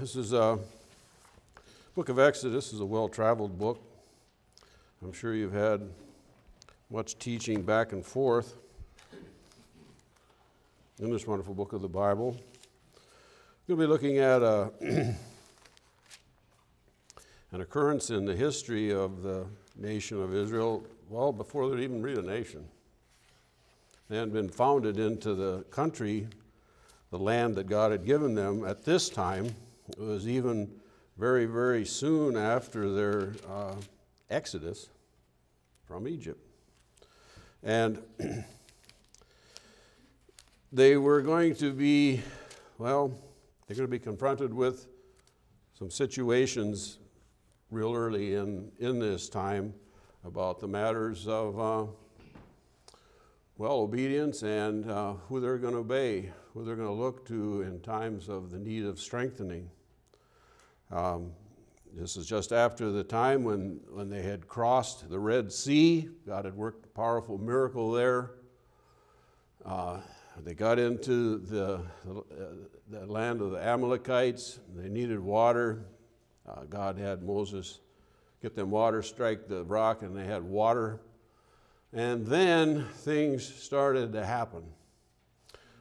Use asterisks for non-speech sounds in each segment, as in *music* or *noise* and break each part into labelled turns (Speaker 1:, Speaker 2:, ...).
Speaker 1: this is a book of Exodus is a well-traveled book. I'm sure you've had much teaching back and forth in this wonderful book of the Bible. We'll be looking at a, *clears throat* an occurrence in the history of the nation of Israel, well, before they'd even read a nation. They had been founded into the country, the land that God had given them at this time. It was even very, very soon after their uh, exodus from Egypt. And *clears throat* they were going to be, well, they're going to be confronted with some situations real early in, in this time about the matters of, uh, well, obedience and uh, who they're going to obey, who they're going to look to in times of the need of strengthening. Um, this is just after the time when, when they had crossed the Red Sea. God had worked a powerful miracle there. Uh, they got into the, the, the, land of the Amalekites. They needed water. Uh, God had Moses get them water, strike the rock, and they had water. And then things started to happen.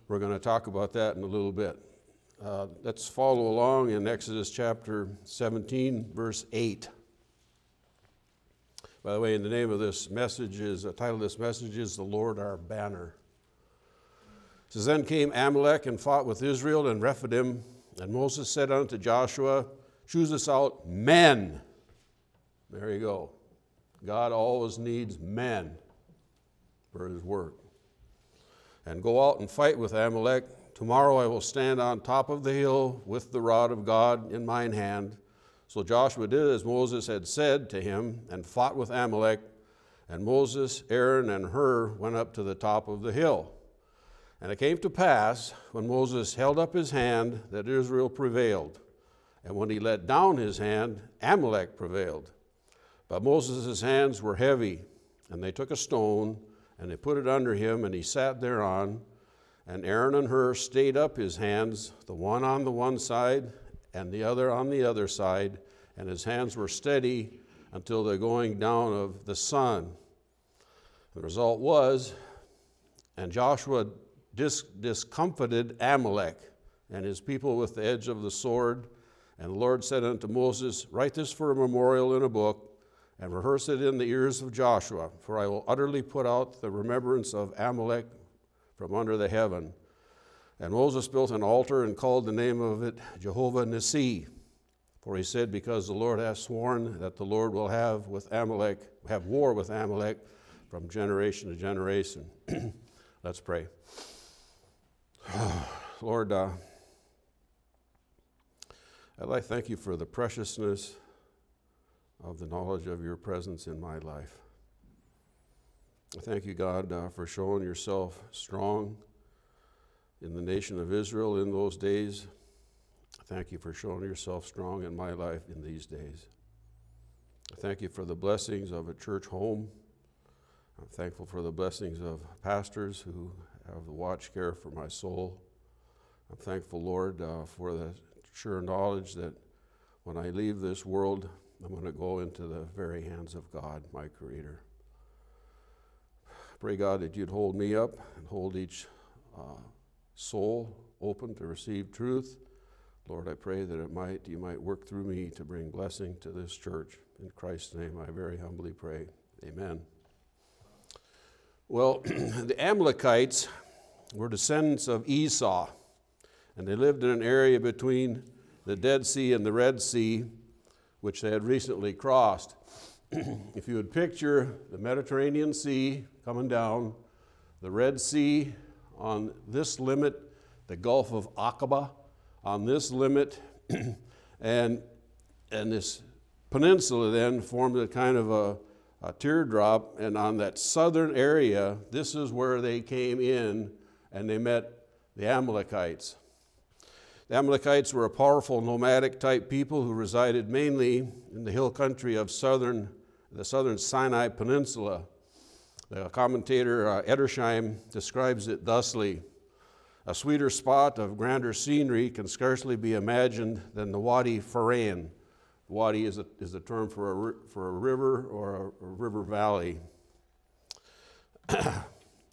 Speaker 1: We're going to talk about that in a little bit. Uh, let's follow along in Exodus chapter 17, verse 8. By the way, in the name of this message is, the title of this message is The Lord Our Banner. It says, Then came Amalek and fought with Israel and Rephidim, and Moses said unto Joshua, Choose us out men. There you go. God always needs men for his work. And go out and fight with Amalek Tomorrow I will stand on top of the hill with the rod of God in mine hand. So Joshua did as Moses had said to him and fought with Amalek. And Moses, Aaron, and Hur went up to the top of the hill. And it came to pass, when Moses held up his hand, that Israel prevailed. And when he let down his hand, Amalek prevailed. But Moses' hands were heavy, and they took a stone, and they put it under him, and he sat thereon. And Aaron and Hur stayed up his hands, the one on the one side and the other on the other side, and his hands were steady until the going down of the sun. The result was, and Joshua dis- discomfited Amalek and his people with the edge of the sword. And the Lord said unto Moses, Write this for a memorial in a book, and rehearse it in the ears of Joshua, for I will utterly put out the remembrance of Amalek from under the heaven. And Moses built an altar and called the name of it Jehovah Nissi. For he said, Because the Lord hath sworn that the Lord will have with Amalek, have war with Amalek from generation to generation. *clears throat* Let's pray. *sighs* Lord, uh, I'd like to thank you for the preciousness of the knowledge of your presence in my life. Thank you, God, uh, for showing yourself strong in the nation of Israel in those days. Thank you for showing yourself strong in my life in these days. Thank you for the blessings of a church home. I'm thankful for the blessings of pastors who have the watch care for my soul. I'm thankful, Lord, uh, for the sure knowledge that when I leave this world, I'm going to go into the very hands of God, my Creator. Pray, God, that you'd hold me up and hold each uh, soul open to receive truth. Lord, I pray that it might, you might work through me to bring blessing to this church. In Christ's name, I very humbly pray. Amen. Well, *clears throat* the Amalekites were descendants of Esau, and they lived in an area between the Dead Sea and the Red Sea, which they had recently crossed. *clears throat* if you would picture the Mediterranean Sea coming down, the Red Sea on this limit, the Gulf of Aqaba on this limit, *clears throat* and, and this peninsula then formed a kind of a, a teardrop, and on that southern area, this is where they came in and they met the Amalekites. The Amalekites were a powerful nomadic type people who resided mainly in the hill country of southern, the southern Sinai Peninsula. The commentator uh, Edersheim describes it thusly A sweeter spot of grander scenery can scarcely be imagined than the Wadi Faran. Wadi is a, is a term for a, for a river or a, a river valley. *clears throat*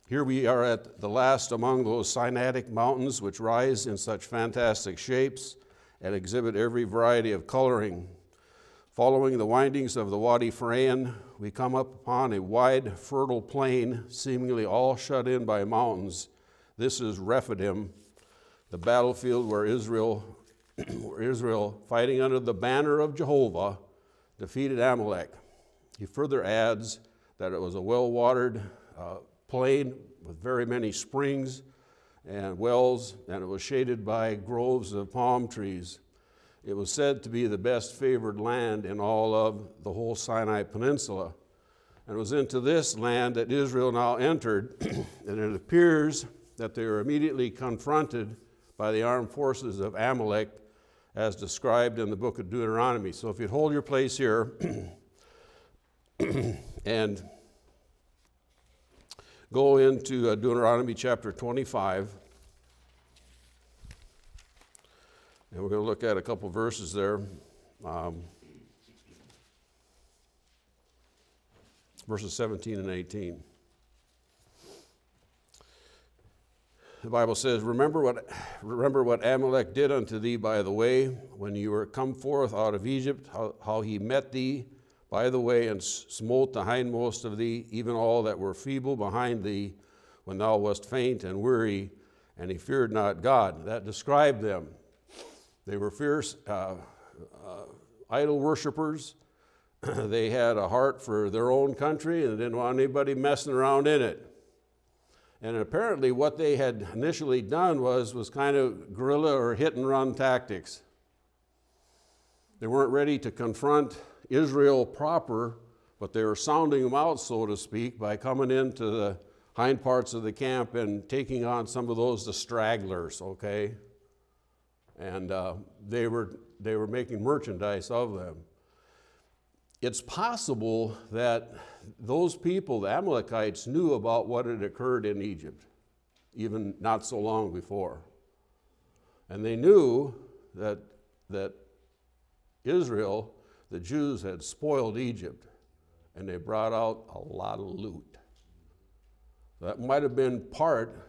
Speaker 1: Here we are at the last among those Sinaitic mountains which rise in such fantastic shapes and exhibit every variety of coloring. Following the windings of the Wadi Farain, we come up upon a wide, fertile plain, seemingly all shut in by mountains. This is Rephidim, the battlefield where Israel, *clears throat* where Israel, fighting under the banner of Jehovah, defeated Amalek. He further adds that it was a well watered uh, plain with very many springs and wells, and it was shaded by groves of palm trees. It was said to be the best favored land in all of the whole Sinai Peninsula. And it was into this land that Israel now entered, *clears throat* and it appears that they were immediately confronted by the armed forces of Amalek as described in the book of Deuteronomy. So if you'd hold your place here *clears throat* and go into uh, Deuteronomy chapter 25. And we're going to look at a couple verses there. Um, verses 17 and 18. The Bible says, remember what, remember what Amalek did unto thee by the way when you were come forth out of Egypt, how, how he met thee by the way and smote the hindmost of thee, even all that were feeble behind thee, when thou wast faint and weary, and he feared not God. That described them. They were fierce uh, uh, idol worshippers. *clears throat* they had a heart for their own country and didn't want anybody messing around in it. And apparently, what they had initially done was, was kind of guerrilla or hit and run tactics. They weren't ready to confront Israel proper, but they were sounding them out, so to speak, by coming into the hind parts of the camp and taking on some of those the stragglers, okay? And uh, they, were, they were making merchandise of them. It's possible that those people, the Amalekites, knew about what had occurred in Egypt, even not so long before. And they knew that, that Israel, the Jews, had spoiled Egypt, and they brought out a lot of loot. That might have been part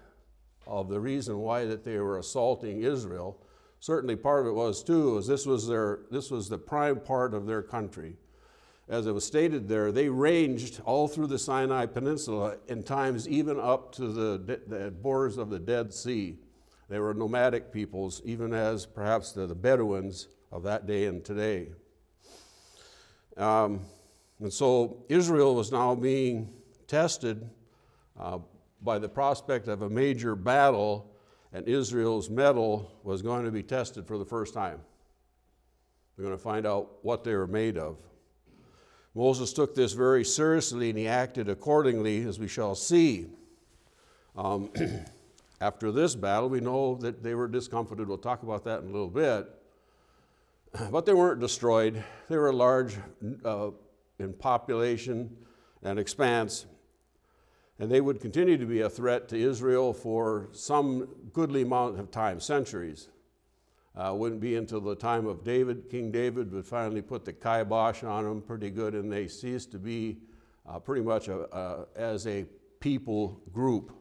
Speaker 1: of the reason why that they were assaulting Israel. Certainly part of it was too, is this was their this was the prime part of their country as it was stated there, they ranged all through the Sinai Peninsula, in times even up to the, the borders of the Dead Sea. They were nomadic peoples, even as perhaps the, the Bedouins of that day and today. Um, and so Israel was now being tested uh, by the prospect of a major battle, and Israel's mettle was going to be tested for the first time. They're going to find out what they were made of. Moses took this very seriously and he acted accordingly, as we shall see. Um, *clears throat* after this battle, we know that they were discomfited. We'll talk about that in a little bit. *clears throat* But they weren't destroyed. They were large uh, in population and expanse, and they would continue to be a threat to Israel for some goodly amount of time, centuries. Uh, wouldn't be until the time of David, King David would finally put the kibosh on them pretty good, and they ceased to be uh, pretty much a, uh, as a people group.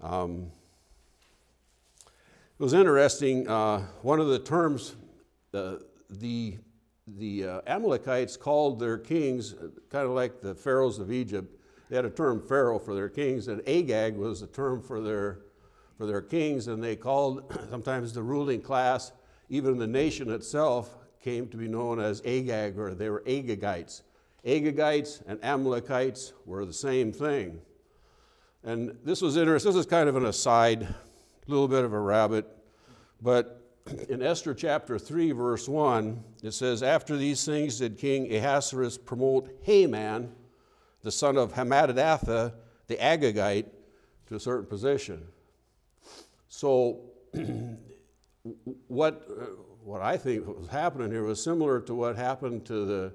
Speaker 1: Um, it was interesting. Uh, one of the terms uh, the the uh, Amalekites called their kings kind of like the pharaohs of Egypt. They had a term pharaoh for their kings, and Agag was a term for their for their kings, and they called *clears throat* sometimes the ruling class, even the nation itself, came to be known as Agag, or they were Agagites. Agagites and Amalekites were the same thing. And this was interesting. This is kind of an aside, a little bit of a rabbit. But *clears throat* in Esther chapter 3, verse 1, it says, After these things did King Ahasuerus promote Haman, the son of Hammedatha, the Agagite, to a certain position. So, *clears throat* what, uh, what I think was happening here was similar to what happened to, the,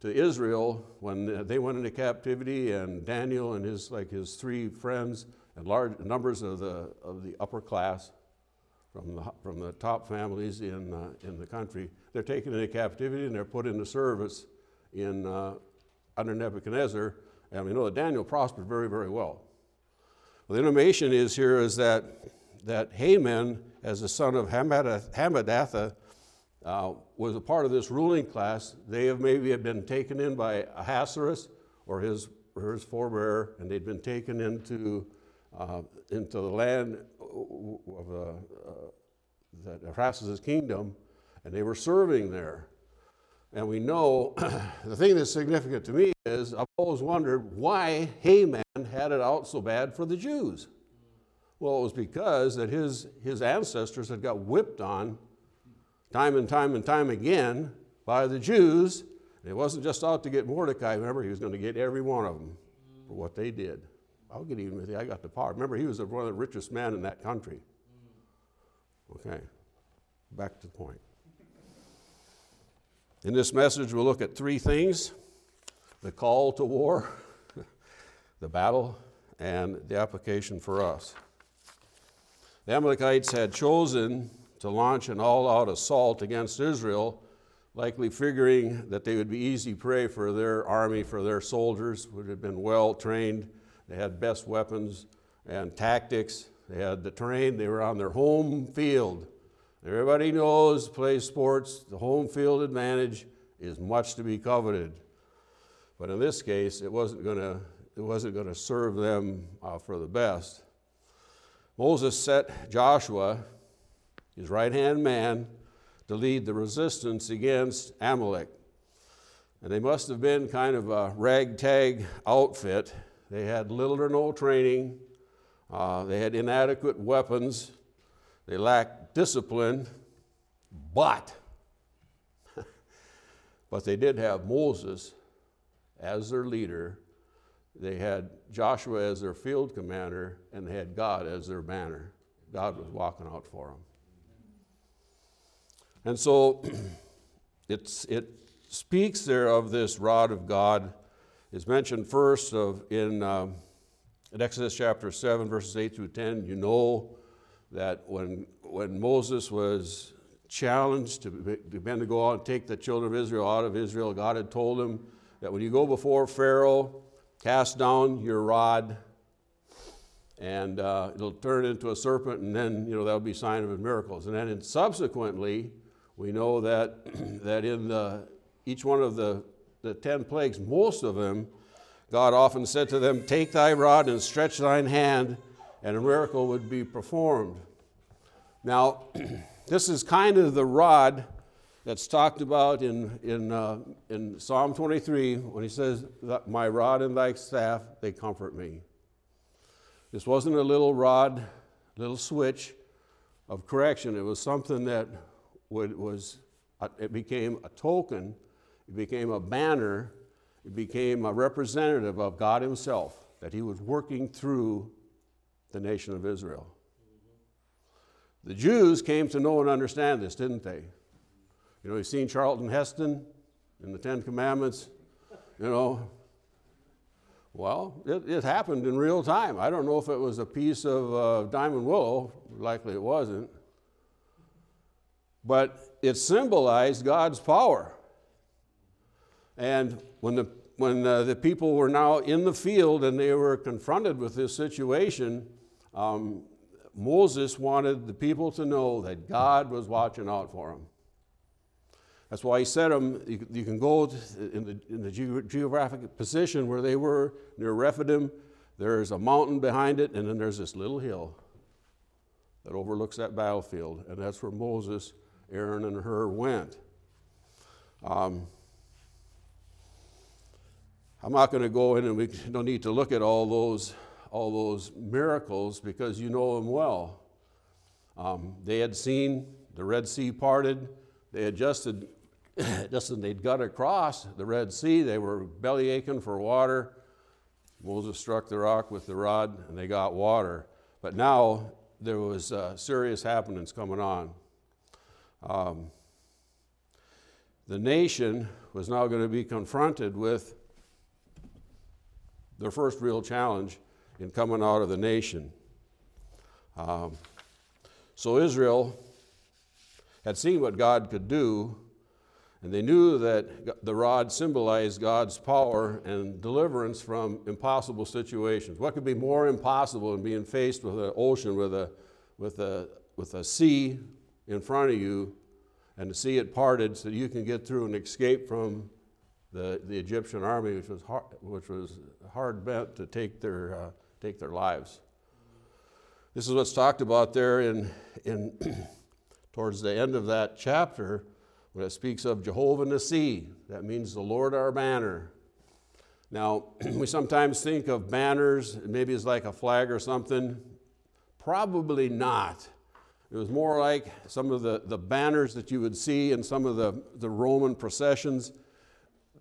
Speaker 1: to Israel when they went into captivity and Daniel and his, like his three friends and large numbers of the, of the upper class from the, from the top families in, uh, in the country. They're taken into captivity and they're put into service in, uh, under Nebuchadnezzar. And we know that Daniel prospered very, very well. well the intimation is here is that, that Haman, as the son of Hammedatha, uh, was a part of this ruling class. They have maybe have been taken in by Ahasuerus or his, or his forebearer, and they'd been taken into, uh, into the land of uh, uh, that Ahasuerus' kingdom, and they were serving there. And we know *clears throat* the thing that's significant to me is I've always wondered why Haman had it out so bad for the Jews. Well, it was because that his, his ancestors had got whipped on time and time and time again by the Jews. And it wasn't just out to get Mordecai. Remember, he was going to get every one of them for what they did. I'll get even with you. I got the power. Remember, he was one of the richest men in that country. Okay, back to the point. In this message, we'll look at three things the call to war, *laughs* the battle, and the application for us. The Amalekites had chosen to launch an all out assault against Israel, likely figuring that they would be easy prey for their army, for their soldiers, would have been well trained. They had best weapons and tactics. They had the terrain. They were on their home field. Everybody knows, plays sports, the home field advantage is much to be coveted. But in this case, it wasn't going to it wasn't going to serve them uh, for the best. Moses set Joshua his right hand man, to lead the resistance against Amalek. And they must have been kind of a ragtag outfit. They had little or no training, uh, they had inadequate weapons, they lacked discipline, but, *laughs* but they did have Moses as their leader. They had Joshua as their field commander, and they had God as their banner. God was walking out for them. And so *clears throat* it's, it speaks there of this rod of God. It's mentioned first of in, um, in Exodus chapter 7, verses 8 through 10. You know that when, when Moses was challenged to, begin to go out and take the children of Israel out of Israel, God had told him that when you go before Pharaoh, cast down your rod and uh, it'll turn into a serpent, and then you know that'll be sign of his miracles. And then subsequently, we know that, *clears throat* that in the, each one of the, the ten plagues, most of them, God often said to them, Take thy rod and stretch thine hand, and a miracle would be performed. Now, *clears throat* this is kind of the rod that's talked about in, in, uh, in Psalm 23 when he says, My rod and thy staff, they comfort me. This wasn't a little rod, little switch of correction. It was something that would, was, it became a token, it became a banner, it became a representative of God Himself, that He was working through the nation of Israel. The Jews came to know and understand this, didn't they? You know, you've seen Charlton Heston in the Ten Commandments, you know. Well, it, it happened in real time. I don't know if it was a piece of uh, diamond willow, likely it wasn't but it symbolized God's power. And when the when uh, the people were now in the field and they were confronted with this situation, um, Moses wanted the people to know that God was watching out for them. That's why he said them, you, you can go in the, in the geographic position where they were near Rephidim. There's a mountain behind it, and then there's this little hill that overlooks that battlefield. And that's where Moses Aaron and Hur went. Um, I'm not going to go in and we *laughs* don't need to look at all those, all those miracles because you know them well. Um, they had seen the Red Sea parted. They had *coughs* just, as they'd got across the Red Sea, they were belly aching for water. Moses struck the rock with the rod and they got water. But now there was uh, serious happenings coming on. Um, the nation was now going to be confronted with their first real challenge, in coming out of the nation. Um, so Israel had seen what God could do, and they knew that the rod symbolized God's power and deliverance from impossible situations. What could be more impossible than being faced with an ocean, with a, with a, with a sea in front of you, and to see it parted so you can get through and escape from the, the Egyptian army, which was, hard, which was hard bent to take their, uh, take their lives. This is what's talked about there in, in *clears throat* towards the end of that chapter when it speaks of Jehovah Nissi. That means the Lord our banner. Now, *clears throat* we sometimes think of banners, maybe it's like a flag or something. Probably not. It was more like some of the, the banners that you would see in some of the, the Roman processions.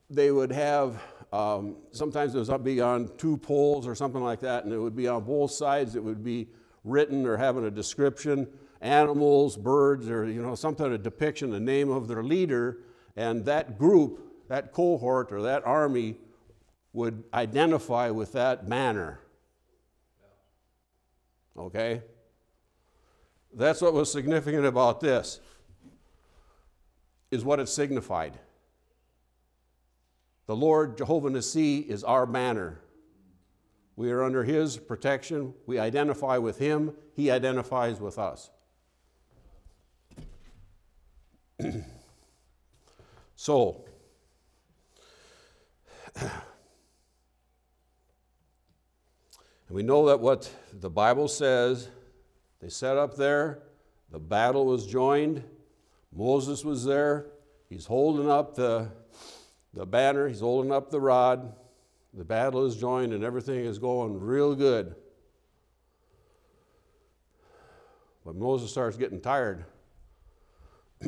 Speaker 1: They would have, um, sometimes it would be on two poles or something like that, and it would be on both sides. It would be written or having a description animals, birds, or you know, some kind of depiction, the name of their leader, and that group, that cohort, or that army would identify with that banner. Okay? That's what was significant about this, is what it signified. The Lord Jehovah Nissi is our banner. We are under His protection. We identify with Him. He identifies with us. *clears throat* so, and we know that what the Bible says, they set up there, the battle was joined, Moses was there, he's holding up the, the banner, he's holding up the rod, the battle is joined, and everything is going real good. But Moses starts getting tired. *clears throat*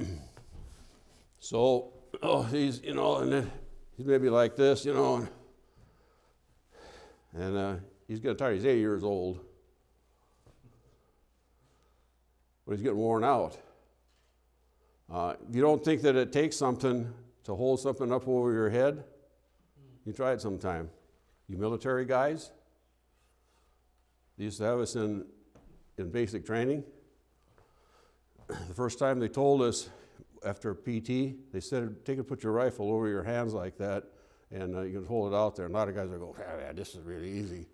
Speaker 1: so oh, he's, you know, and he's maybe like this, you know, and uh, he's getting tired. He's eight years old, but he's getting worn out. Uh, you don't think that it takes something to hold something up over your head? You try it sometime. You military guys, they used to have us in, in basic training. The first time they told us after PT, they said, take and put your rifle over your hands like that, and uh, you can hold it out there. And a lot of guys are going, ah, yeah, this is really easy.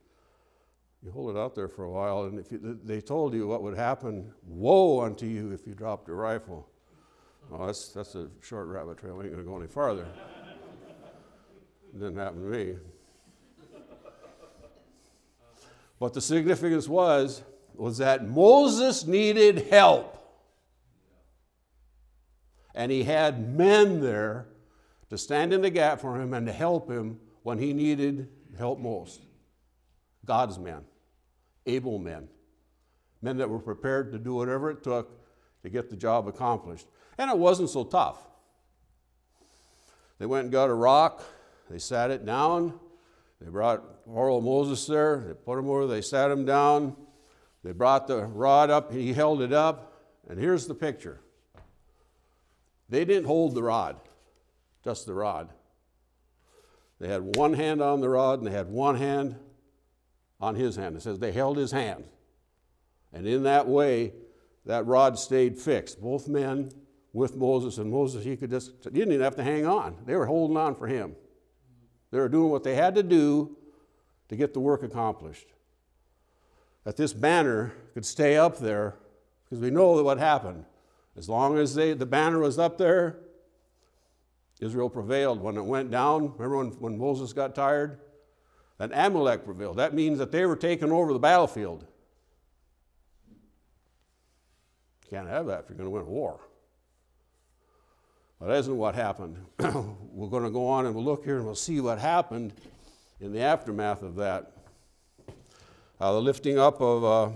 Speaker 1: You hold it out there for a while, and if you, they told you what would happen, woe unto you if you dropped your rifle. Well, that's, that's a short rabbit trail. We ain't going to go any farther. didn't happen to me. But the significance was, was that Moses needed help. And he had men there to stand in the gap for him and to help him when he needed help most. God's men, able men, men that were prepared to do whatever it took to get the job accomplished. And it wasn't so tough. They went and got a rock, they sat it down, they brought old Moses there. They put him over. They sat him down. They brought the rod up. He held it up. And here's the picture. They didn't hold the rod, just the rod. They had one hand on the rod and they had one hand on his hand. It says they held his hand. And in that way, that rod stayed fixed. Both men with Moses, and Moses, he could just, he didn't even have to hang on. They were holding on for him. They were doing what they had to do to get the work accomplished. That this banner could stay up there, because we know that what happened. As long as they, the banner was up there, Israel prevailed. When it went down, remember when, when Moses got tired? That Amalek prevailed. That means that they were taking over the battlefield. You can't have that if you're going to win a war. But that isn't what happened. *clears throat* We're going to go on and we'll look here and we'll see what happened in the aftermath of that. Uh, the lifting up of, uh,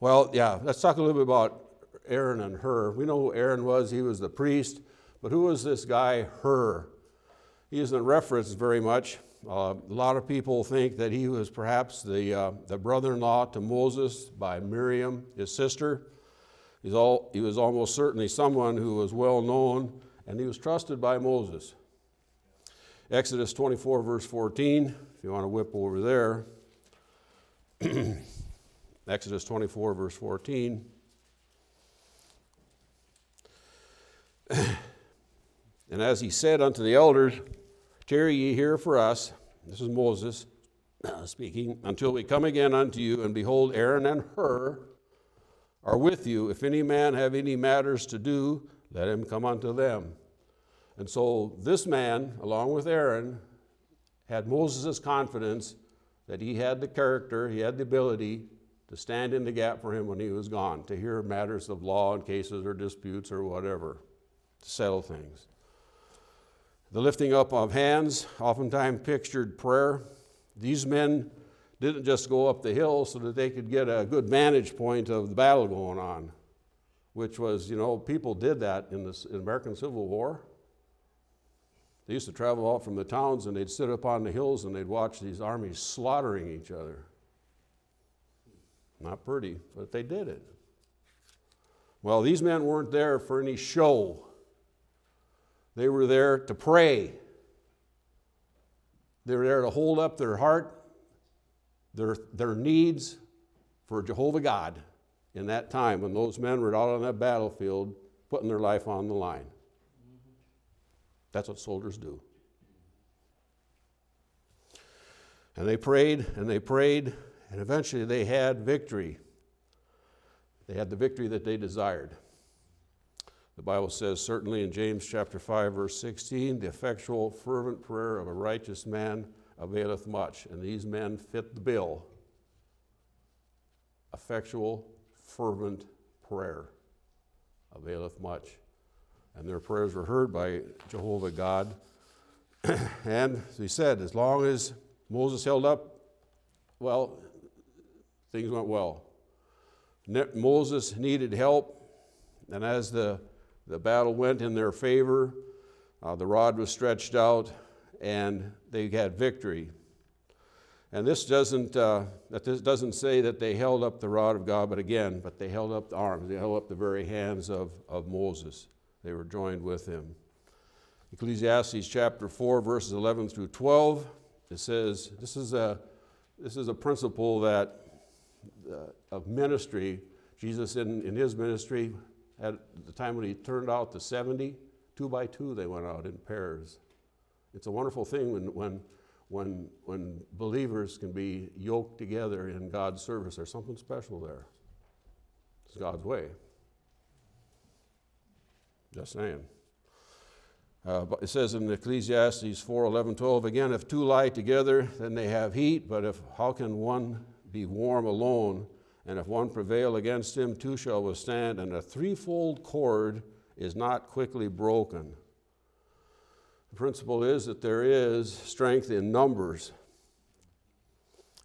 Speaker 1: well, yeah, let's talk a little bit about Aaron and Hur. We know who Aaron was, he was the priest, but who was this guy, Hur? He isn't referenced very much. Uh, a lot of people think that he was perhaps the, uh, the brother in law to Moses by Miriam, his sister. He's all, he was almost certainly someone who was well known and he was trusted by Moses. Exodus 24, verse 14. If you want to whip over there, *clears throat* Exodus 24, verse 14. *clears throat* and as he said unto the elders, Tarry ye here for us, this is Moses *clears throat* speaking, until we come again unto you, and behold, Aaron and Hur are with you. If any man have any matters to do, let him come unto them. And so this man, along with Aaron, had Moses' confidence that he had the character, he had the ability to stand in the gap for him when he was gone, to hear matters of law and cases or disputes or whatever, to settle things. The lifting up of hands, oftentimes pictured prayer. These men didn't just go up the hill so that they could get a good vantage point of the battle going on, which was, you know, people did that in the American Civil War. They used to travel out from the towns and they'd sit up on the hills and they'd watch these armies slaughtering each other. Not pretty, but they did it. Well, these men weren't there for any show, they were there to pray. They were there to hold up their heart, their, their needs for Jehovah God in that time when those men were out on that battlefield putting their life on the line. That's what soldiers do. And they prayed and they prayed, and eventually they had victory. They had the victory that they desired. The Bible says, certainly in James chapter 5, verse 16, the effectual, fervent prayer of a righteous man availeth much. And these men fit the bill. Effectual, fervent prayer availeth much and their prayers were heard by Jehovah God. *clears throat* and he said, as long as Moses held up, well, things went well. Ne- Moses needed help, and as the, the battle went in their favor, uh, the rod was stretched out, and they had victory. And this doesn't, uh, this doesn't say that they held up the rod of God, but again, but they held up the arms, they held up the very hands of, of Moses. They were joined with him. Ecclesiastes chapter 4, verses 11 through 12, it says, this is a, this is a principle that uh, of ministry. Jesus, in, in his ministry, at the time when he turned out the 70, two by two they went out in pairs. It's a wonderful thing when, when, when, when believers can be yoked together in God's service. There's something special there. It's God's way. Just saying. Uh, but it says in Ecclesiastes 4 11, 12, again, if two lie together, then they have heat, but if how can one be warm alone? And if one prevail against him, two shall withstand, and a threefold cord is not quickly broken. The principle is that there is strength in numbers.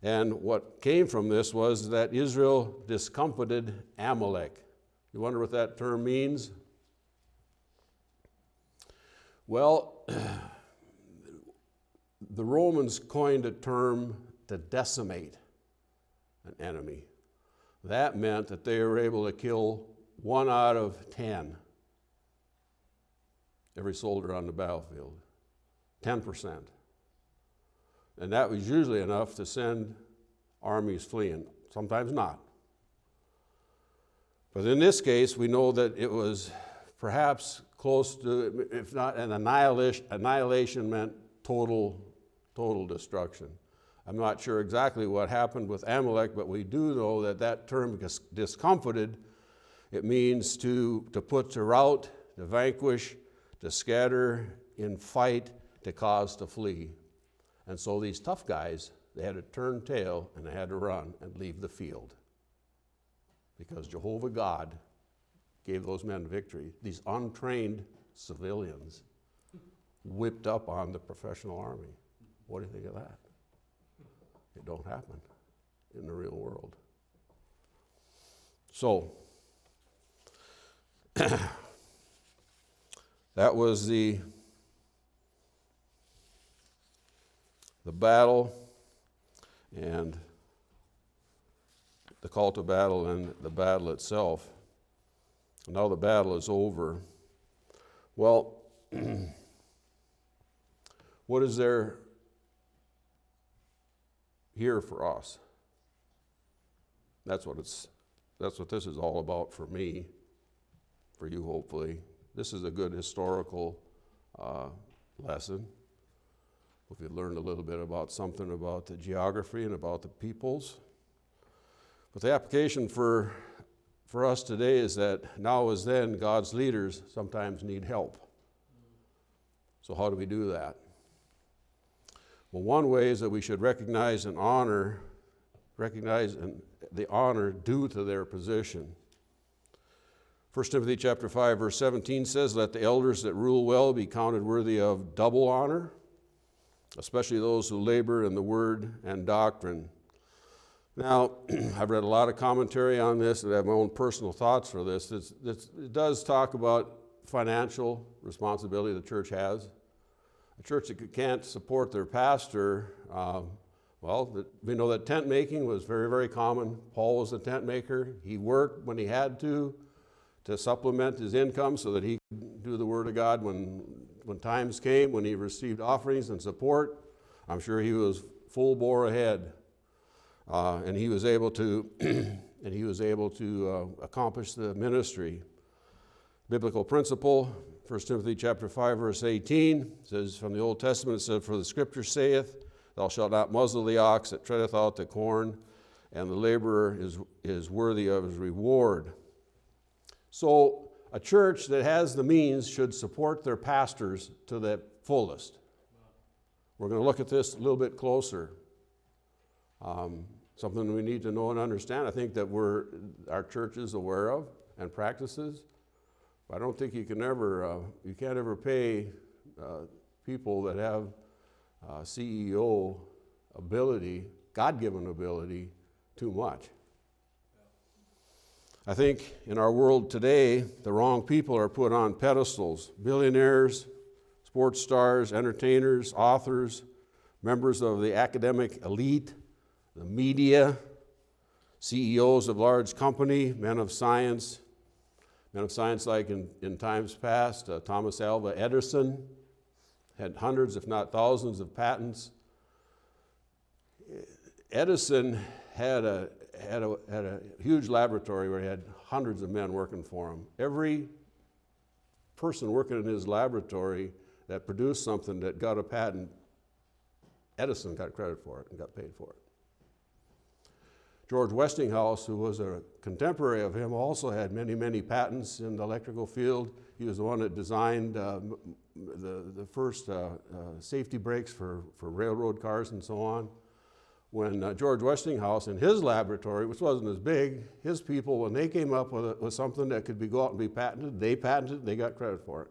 Speaker 1: And what came from this was that Israel discomfited Amalek. You wonder what that term means? Well, *clears throat* the Romans coined a term to decimate an enemy. That meant that they were able to kill one out of ten, every soldier on the battlefield. 10%. And that was usually enough to send armies fleeing, sometimes not. But in this case, we know that it was perhaps close to, if not an annihilation, annihilation meant total, total destruction. I'm not sure exactly what happened with Amalek, but we do know that that term discomfited, it means to, to put to rout, to vanquish, to scatter, in fight, to cause to flee. And so these tough guys, they had to turn tail and they had to run and leave the field. Because Jehovah God gave those men victory. These untrained civilians whipped up on the professional army. What do you think of that? It don't happen in the real world. So *clears throat* that was the the battle and the call to battle and the battle itself. Now the battle is over. Well, *clears throat* what is there here for us. That's what it's that's what this is all about for me, for you hopefully. This is a good historical uh, lesson. If you learned a little bit about something about the geography and about the peoples. But the application for, for us today is that now as then, God's leaders sometimes need help. So, how do we do that? Well, one way is that we should recognize and honor, recognize and the honor due to their position. 1 Timothy chapter 5 verse 17 says let the elders that rule well be counted worthy of double honor especially those who labor in the word and doctrine. Now, *clears throat* I've read a lot of commentary on this and I have my own personal thoughts for this. It's, it's, it does talk about financial responsibility the church has. A church that can't support their pastor, um, well, we know that tent making was very, very common. Paul was a tent maker. He worked when he had to to supplement his income so that he could do the Word of God when, when times came, when he received offerings and support. I'm sure he was full bore ahead. Uh, and he was able to, *clears throat* and he was able to uh, accomplish the ministry. Biblical principle, 1 Timothy chapter 5, verse 18 says from the Old Testament, it says, For the scripture saith, Thou shalt not muzzle the ox that treadeth out the corn, and the laborer is, is worthy of his reward. So, a church that has the means should support their pastors to the fullest. We're going to look at this a little bit closer. Um, something we need to know and understand. I think that we're, our church is aware of and practices. I don't think you can ever, uh, you can't ever pay uh, people that have uh, CEO ability, God given ability, too much. I think in our world today, the wrong people are put on pedestals billionaires, sports stars, entertainers, authors, members of the academic elite, the media, CEOs of large company, men of science, men of science like in, in times past, uh, Thomas Alva Edison had hundreds, if not thousands, of patents. Edison had a, had a, had a huge laboratory where he had hundreds of men working for him. Every person working in his laboratory that produced something that got a patent, Edison got credit for it and got paid for it. George Westinghouse, who was a contemporary of him, also had many, many patents in the electrical field. He was the one that designed uh, the, the first uh, uh, safety brakes for, for railroad cars and so on when uh, George Westinghouse in his laboratory, which wasn't as big, his people, when they came up with, a, with something that could be go out and be patented, they patented it, they got credit for it.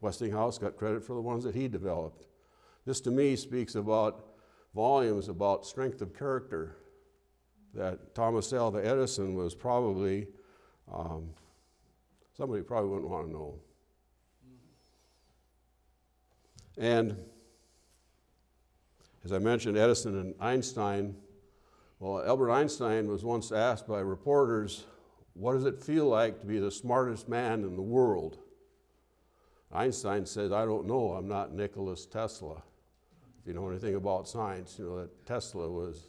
Speaker 1: Westinghouse got credit for the ones that he developed. This to me speaks about volumes about strength of character that Thomas Alva Edison was probably um, somebody probably wouldn't want to know. And as I mentioned, Edison and Einstein. Well, Albert Einstein was once asked by reporters, What does it feel like to be the smartest man in the world? Einstein said, I don't know, I'm not Nicholas Tesla. If you know anything about science, you know that Tesla was,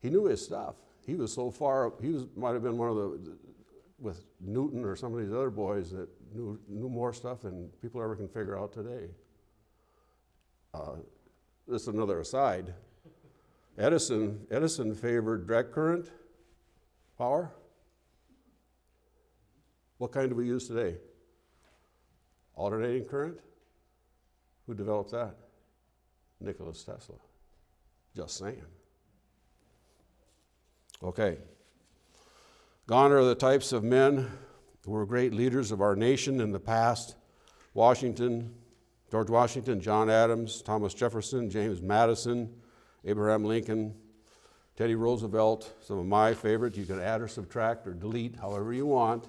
Speaker 1: he knew his stuff. He was so far, he was, might have been one of the, with Newton or some of these other boys that knew, knew more stuff than people ever can figure out today. Uh, this is another aside. Edison, Edison favored direct current power. What kind do we use today? Alternating current? Who developed that? Nicholas Tesla. Just saying. Okay. Gone are the types of men who were great leaders of our nation in the past Washington, George Washington, John Adams, Thomas Jefferson, James Madison, Abraham Lincoln, Teddy Roosevelt, some of my favorites. You can add or subtract or delete however you want.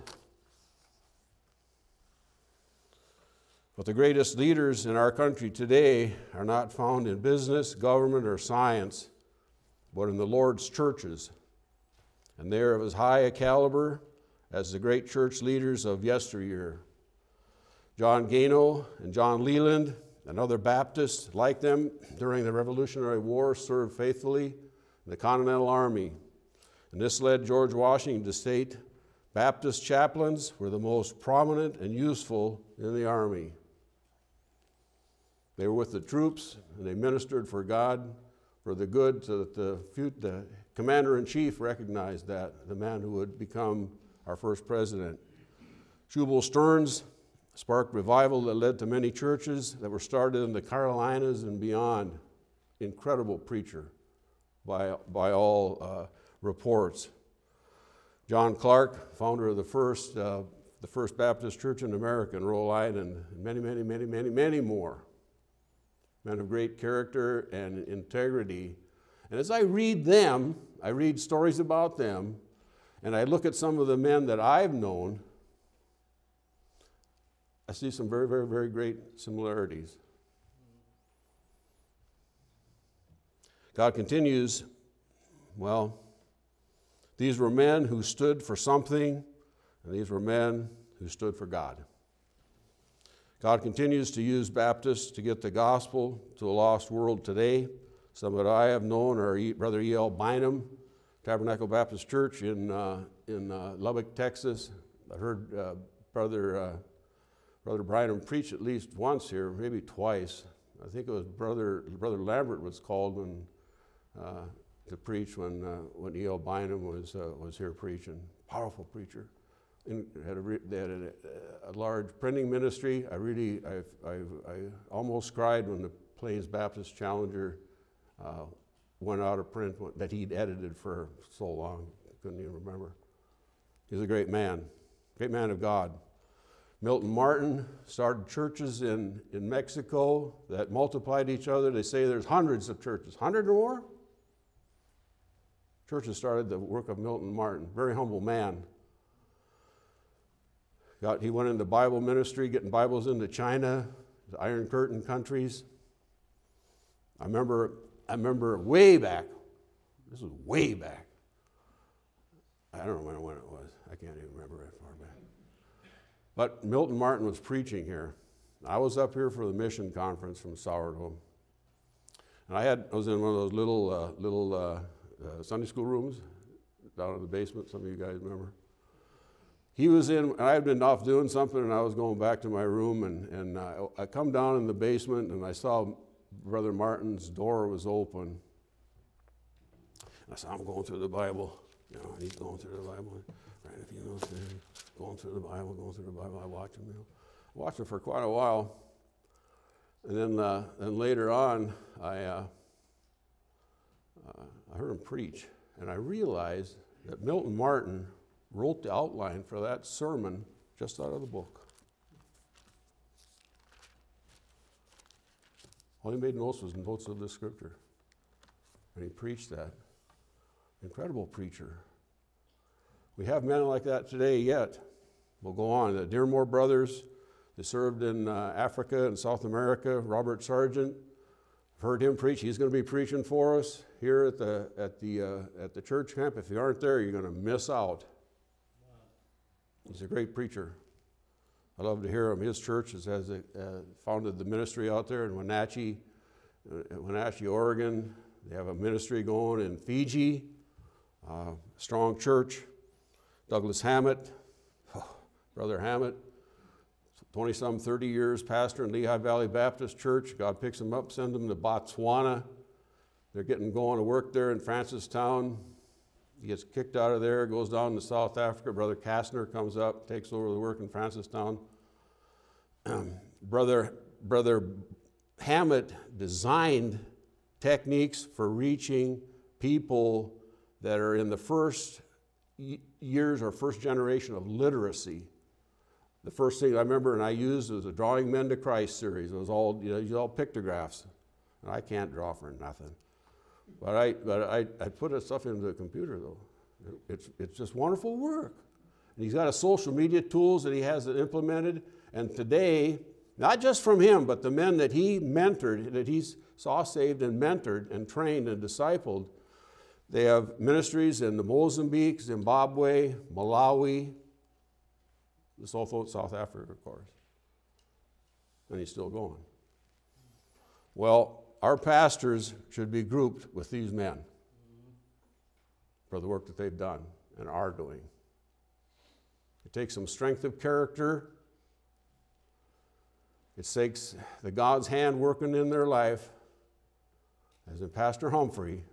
Speaker 1: But the greatest leaders in our country today are not found in business, government, or science, but in the Lord's churches. And they are of as high a caliber as the great church leaders of yesteryear. John Gano and John Leland, Another Baptist, like them, during the Revolutionary War, served faithfully in the Continental Army. And this led George Washington to state Baptist chaplains were the most prominent and useful in the Army. They were with the troops and they ministered for God, for the good, so that the, the commander in chief recognized that, the man who would become our first president. Shubal Stearns sparked revival that led to many churches that were started in the Carolinas and beyond. Incredible preacher by, by all uh, reports. John Clarke, founder of the first, uh, the first Baptist church in America in Rhode Island, and many, many, many, many, many more. Men of great character and integrity. And as I read them, I read stories about them, and I look at some of the men that I've known I see some very, very, very great similarities. God continues, well, these were men who stood for something, and these were men who stood for God. God continues to use Baptists to get the gospel to a lost world today. Some that I have known are Brother E.L. Bynum, Tabernacle Baptist Church in, uh, in uh, Lubbock, Texas. I heard uh, Brother uh, Brother Bryan preached at least once here, maybe twice. I think it was Brother, Brother Lambert was called when, uh, to preach when, uh, when E.L. Bynum was, uh, was here preaching. Powerful preacher. And had a re- they had a, a, large printing ministry. I really, I, I, I almost cried when the Plains Baptist Challenger uh, went out of print that he'd edited for so long. I couldn't even remember. He's a great man, great man of God. Milton Martin started churches in, in Mexico that multiplied each other. They say there's hundreds of churches, hundred or more. Churches started the work of Milton Martin, very humble man. Got, he went into Bible ministry, getting Bibles into China, the Iron Curtain countries. I remember, I remember way back, this was way back. I don't know when it was. I can't even remember it far back. But Milton Martin was preaching here. I was up here for the mission conference from Sourdough. And I had I was in one of those little uh, little uh, uh, Sunday school rooms down in the basement. Some of you guys remember. He was in. and I had been off doing something, and I was going back to my room, and and uh, I come down in the basement, and I saw Brother Martin's door was open. I said, "I'm going through the Bible." You know, he's going through the Bible. Right, if you know, going through the Bible, going through the Bible. I watched him. You know, watched him for quite a while, and then uh, then later on, I uh, uh, I heard him preach, and I realized that Milton Martin wrote the outline for that sermon just out of the book. All he made notes was notes of the scripture, and he preached that. Incredible preacher. We have men like that today yet. We'll go on. The Dearmore brothers, they served in uh, Africa and South America. Robert Sargent, I've heard him preach. He's going to be preaching for us here at the, at the, uh, at the church camp. If you aren't there, you're going to miss out. He's a great preacher. I love to hear him. His church has, has uh, founded the ministry out there in Wenatchee, uh, Wenatchee, Oregon. They have a ministry going in Fiji, uh, strong church. Douglas Hammett, oh, Brother Hammett, 20 some, 30 years pastor in Lehigh Valley Baptist Church. God picks him up, sends him to Botswana. They're getting going to work there in Francistown. He gets kicked out of there, goes down to South Africa. Brother Kastner comes up, takes over the work in Francistown. *clears throat* Brother, Brother Hammett designed techniques for reaching people that are in the first years or first generation of literacy. The first thing I remember and I used was a Drawing Men to Christ series. It was all, you know, all pictographs. And I can't draw for nothing. But I, but I, I put that stuff into the computer, though. It's, it's just wonderful work. And he's got a social media tools that he has implemented. And today, not just from him, but the men that he mentored, that he saw saved and mentored and trained and discipled, they have ministries in the Mozambique, Zimbabwe, Malawi, this the South South Africa, of course. And he's still going. Well, our pastors should be grouped with these men for the work that they've done and are doing. It takes some strength of character. It takes the God's hand working in their life. As in Pastor Humphrey,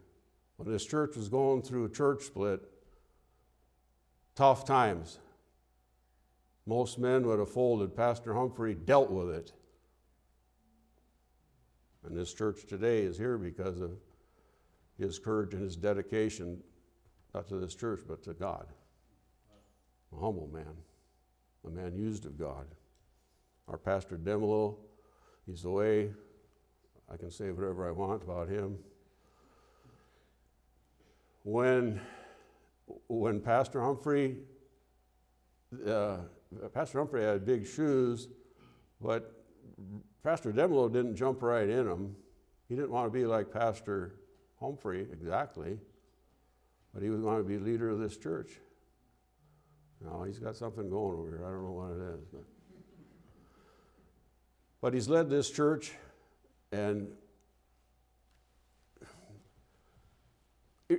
Speaker 1: this church was going through a church split, tough times. Most men would have folded. Pastor Humphrey dealt with it. And this church today is here because of his courage and his dedication, not to this church, but to God. A humble man, a man used of God. Our pastor Demelo, he's away. I can say whatever I want about him. When, when Pastor Humphrey, uh, Pastor Humphrey had big shoes, but Pastor Demelo didn't jump right in them. He didn't want to be like Pastor Humphrey exactly, but he was going to be leader of this church. No, he's got something going over here. I don't know what it is. But, but he's led this church, and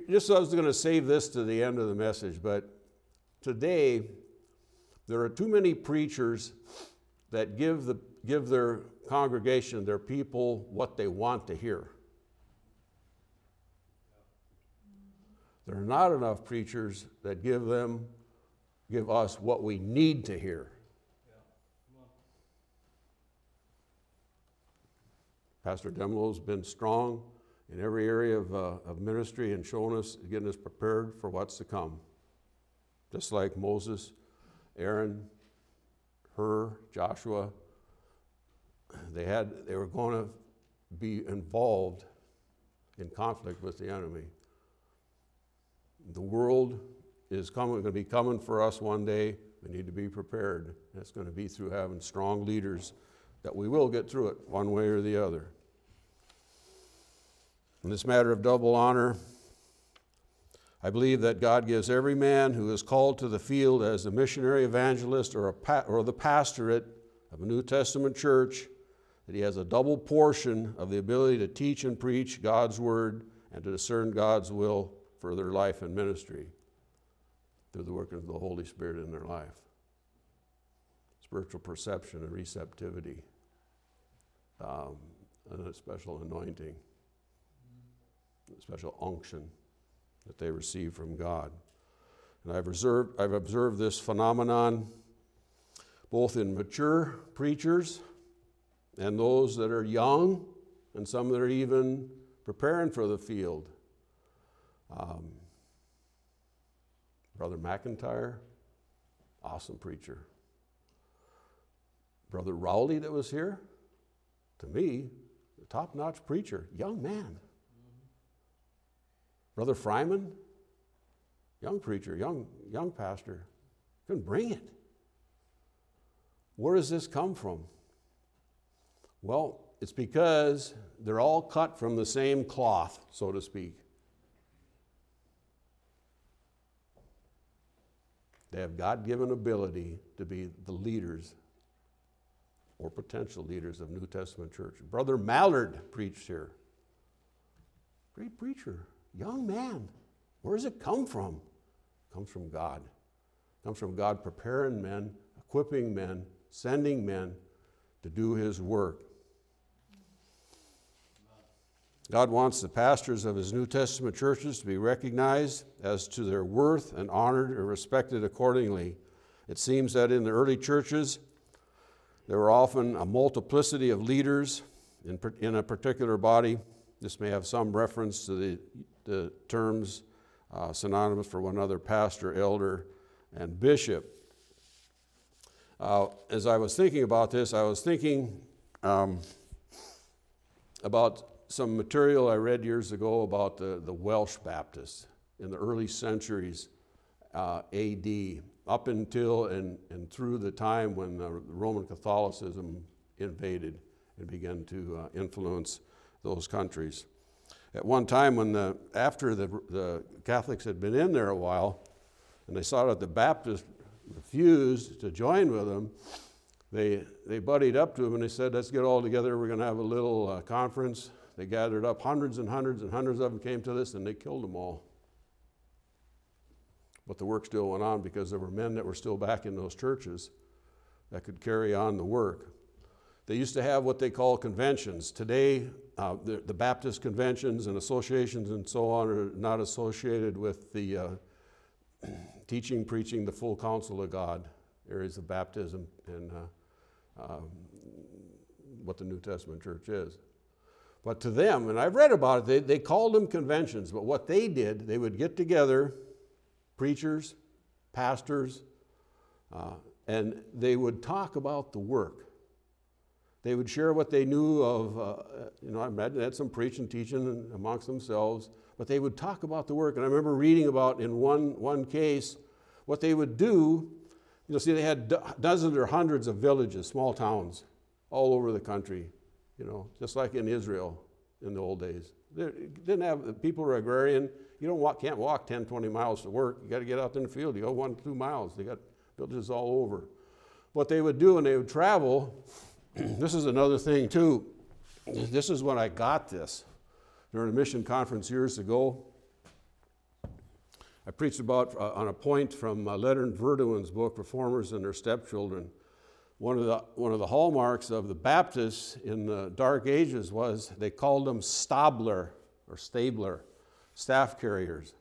Speaker 1: just I was going to save this to the end of the message, but today there are too many preachers that give, the, give their congregation, their people, what they want to hear. There are not enough preachers that give them, give us what we need to hear. Pastor Demelo's been strong in every area of, uh, of ministry and showing us, getting us prepared for what's to come. Just like Moses, Aaron, Hur, Joshua, they had they were going to be involved in conflict with the enemy. The world is coming, going to be coming for us one day. We need to be prepared. It's going to be through having strong leaders that we will get through it one way or the other. In this matter of double honor, I believe that God gives every man who is called to the field as a missionary evangelist or, pa- or the pastorate of a New Testament church that he has a double portion of the ability to teach and preach God's word and to discern God's will for their life and ministry through the work of the Holy Spirit in their life. Spiritual perception and receptivity, um, and a special anointing, special unction that they receive from God. And I've, reserved, I've observed this phenomenon both in mature preachers and those that are young, and some that are even preparing for the field. Um, Brother McIntyre, awesome preacher. Brother Rowley, that was here, to me, top notch preacher, young man. Brother Fryman, young preacher, young, young pastor, couldn't bring it. Where does this come from? Well, it's because they're all cut from the same cloth, so to speak. They have God given ability to be the leaders or potential leaders of New Testament church. Brother Mallard preached here. Great preacher, young man. Where does it come from? It comes from God. It comes from God preparing men, equipping men, sending men to do his work. God wants the pastors of his New Testament churches to be recognized as to their worth and honored and respected accordingly. It seems that in the early churches, there were often a multiplicity of leaders in, in a particular body. This may have some reference to the, the terms uh, synonymous for one another pastor, elder, and bishop. Uh, as I was thinking about this, I was thinking um, about some material I read years ago about the, the Welsh Baptists in the early centuries uh, AD, up until and, and through the time when Roman Catholicism invaded and began to uh, influence those countries. At one time, when the, after the, the Catholics had been in there a while, and they saw that the Baptists refused to join with them, they, they buddied up to them and they said, Let's get all together. We're going to have a little uh, conference. They gathered up hundreds and hundreds and hundreds of them came to this and they killed them all. But the work still went on because there were men that were still back in those churches that could carry on the work. They used to have what they call conventions. Today, uh, the, the, Baptist conventions and associations and so on are not associated with the uh, *clears throat* teaching, preaching the full counsel of God, areas of baptism and uh, um, what the New Testament church is. But to them, and I've read about it, they, they called them conventions, but what they did, they would get together, preachers, pastors, uh, and they would talk about the work. They would share what they knew of, uh, you know, I imagine they had some preaching, teaching amongst themselves, but they would talk about the work. And I remember reading about in one, one case what they would do. You know, see, they had do- dozens or hundreds of villages, small towns, all over the country, you know, just like in Israel in the old days. They didn't have, people were agrarian. You don't walk, can't walk 10, 20 miles to work. You got to get out there in the field. You go one, two miles. They got villages all over. What they would do when they would travel, *clears throat* this is another thing too. This is when I got this during a mission conference years ago. I preached about uh, on a point from uh, Leonard Verduin's book, Reformers and Their Stepchildren. One of, the, one of the hallmarks of the Baptists in the Dark Ages was they called them stabler or stabler, staff carriers.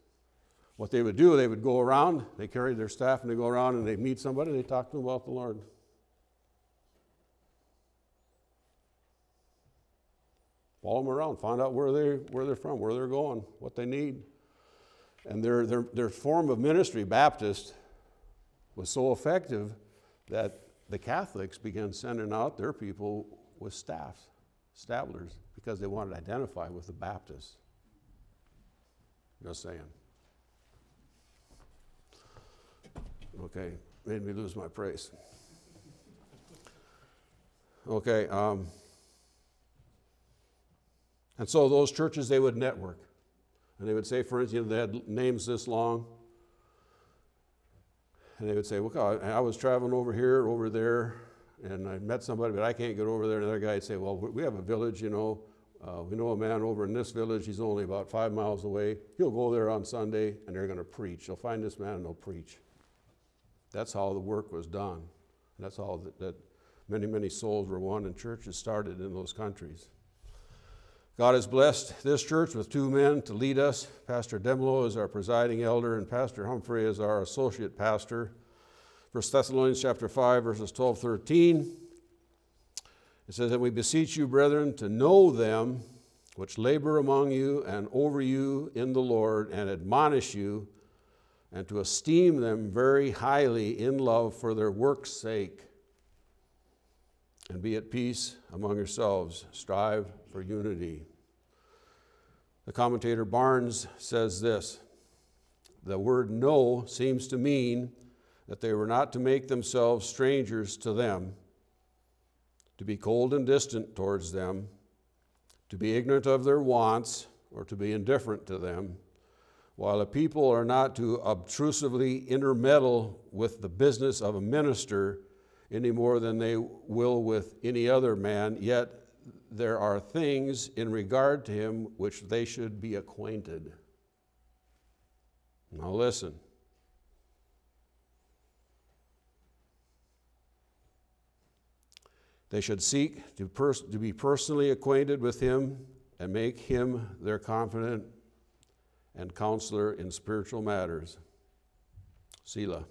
Speaker 1: What they would do, they would go around, they carried their staff and they go around and they meet somebody, they talk to them about the Lord. Follow them around, find out where, they, where they're from, where they're going, what they need. And their, their, their form of ministry, Baptist, was so effective that the Catholics began sending out their people with staffs, stablers, because they wanted to identify with the Baptists. Just saying. Okay, made me lose my praise. Okay, um, and so those churches, they would network. And they would say, for instance, they had names this long. And they would say, well, I was traveling over here, over there, and I met somebody, but I can't get over there. Another guy would say, well, we have a village, you know. Uh, we know a man over in this village. He's only about five miles away. He'll go there on Sunday, and they're going to preach. They'll find this man, and they'll preach. That's how the work was done. And that's how that, that many, many souls were won, and churches started in those countries. God has blessed this church with two men to lead us. Pastor Demlo is our presiding elder, and Pastor Humphrey is our associate pastor. 1 Thessalonians chapter 5, verses 12, 13. It says, And we beseech you, brethren, to know them which labor among you and over you in the Lord, and admonish you, and to esteem them very highly in love for their work's sake and be at peace among yourselves. Strive for unity. The commentator Barnes says this The word know seems to mean that they were not to make themselves strangers to them, to be cold and distant towards them, to be ignorant of their wants, or to be indifferent to them, while a people are not to obtrusively intermeddle with the business of a minister any more than they will with any other man, yet there are things in regard to him which they should be acquainted. Now, listen. They should seek to, pers- to be personally acquainted with him and make him their confidant and counselor in spiritual matters. Selah.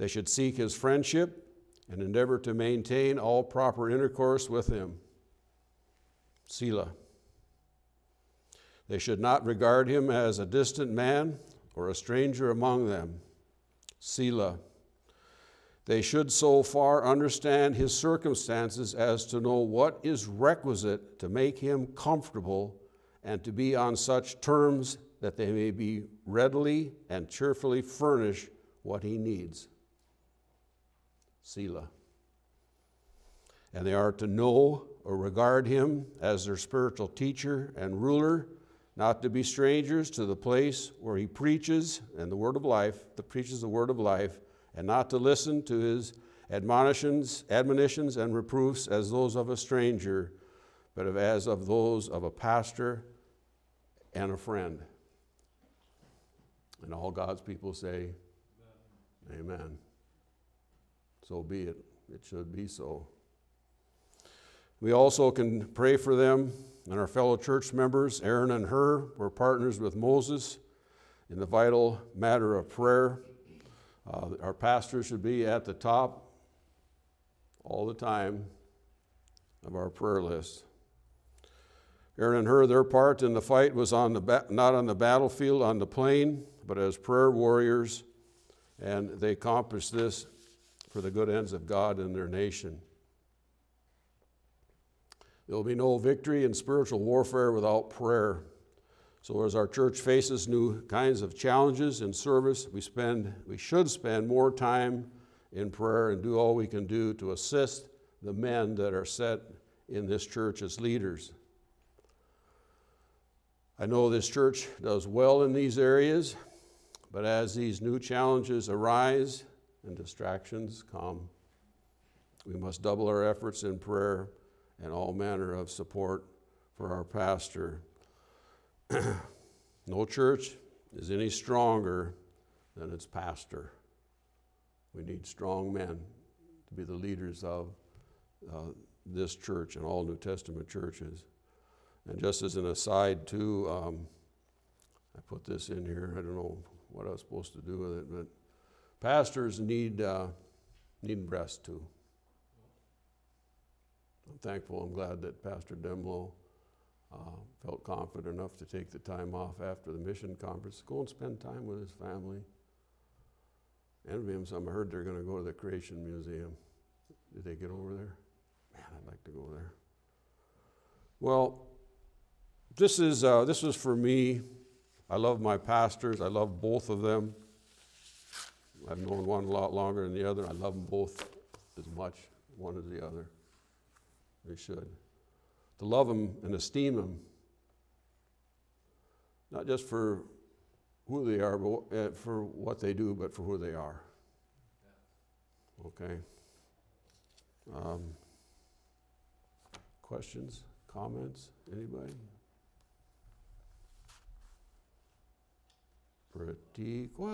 Speaker 1: They should seek his friendship and endeavor to maintain all proper intercourse with him. Selah. They should not regard him as a distant man or a stranger among them. Selah. They should so far understand his circumstances as to know what is requisite to make him comfortable and to be on such terms that they may be readily and cheerfully furnish what he needs. Selah. And they are to know or regard him as their spiritual teacher and ruler, not to be strangers to the place where he preaches and the word of life, that preaches the word of life, and not to listen to his admonitions, admonitions, and reproofs as those of a stranger, but as of those of a pastor and a friend. And all God's people say, Amen. Amen. So be it. It should be so. We also can pray for them and our fellow church members. Aaron and Hur were partners with Moses in the vital matter of prayer. Uh, our pastor should be at the top all the time of our prayer list. Aaron and Hur, their part in the fight was on the ba- not on the battlefield, on the plain, but as prayer warriors, and they accomplished this for the good ends of God and their nation. There will be no victory in spiritual warfare without prayer. So as our church faces new kinds of challenges in service, we spend we should spend more time in prayer and do all we can do to assist the men that are set in this church as leaders. I know this church does well in these areas, but as these new challenges arise and distractions come, we must double our efforts in prayer and all manner of support for our pastor. *clears throat* no church is any stronger than its pastor. We need strong men to be the leaders of uh, this church and all New Testament churches. And just as an aside, too, um, I put this in here. I don't know what I was supposed to do with it, but pastors need uh, need rest too. I'm thankful. I'm glad that Pastor Demlow uh, felt confident enough to take the time off after the mission conference, to go and spend time with his family. Envy him some. I heard they're going to go to the Creation Museum. Did they get over there? Man, I'd like to go there. Well, this is uh, this was for me. I love my pastors. I love both of them. I've known one a lot longer than the other. I love them both as much, one as the other. They should. To love them and esteem them, not just for who they are, but uh, for what they do, but for who they are. Okay. Um, questions, comments, anybody? Pretty quiet.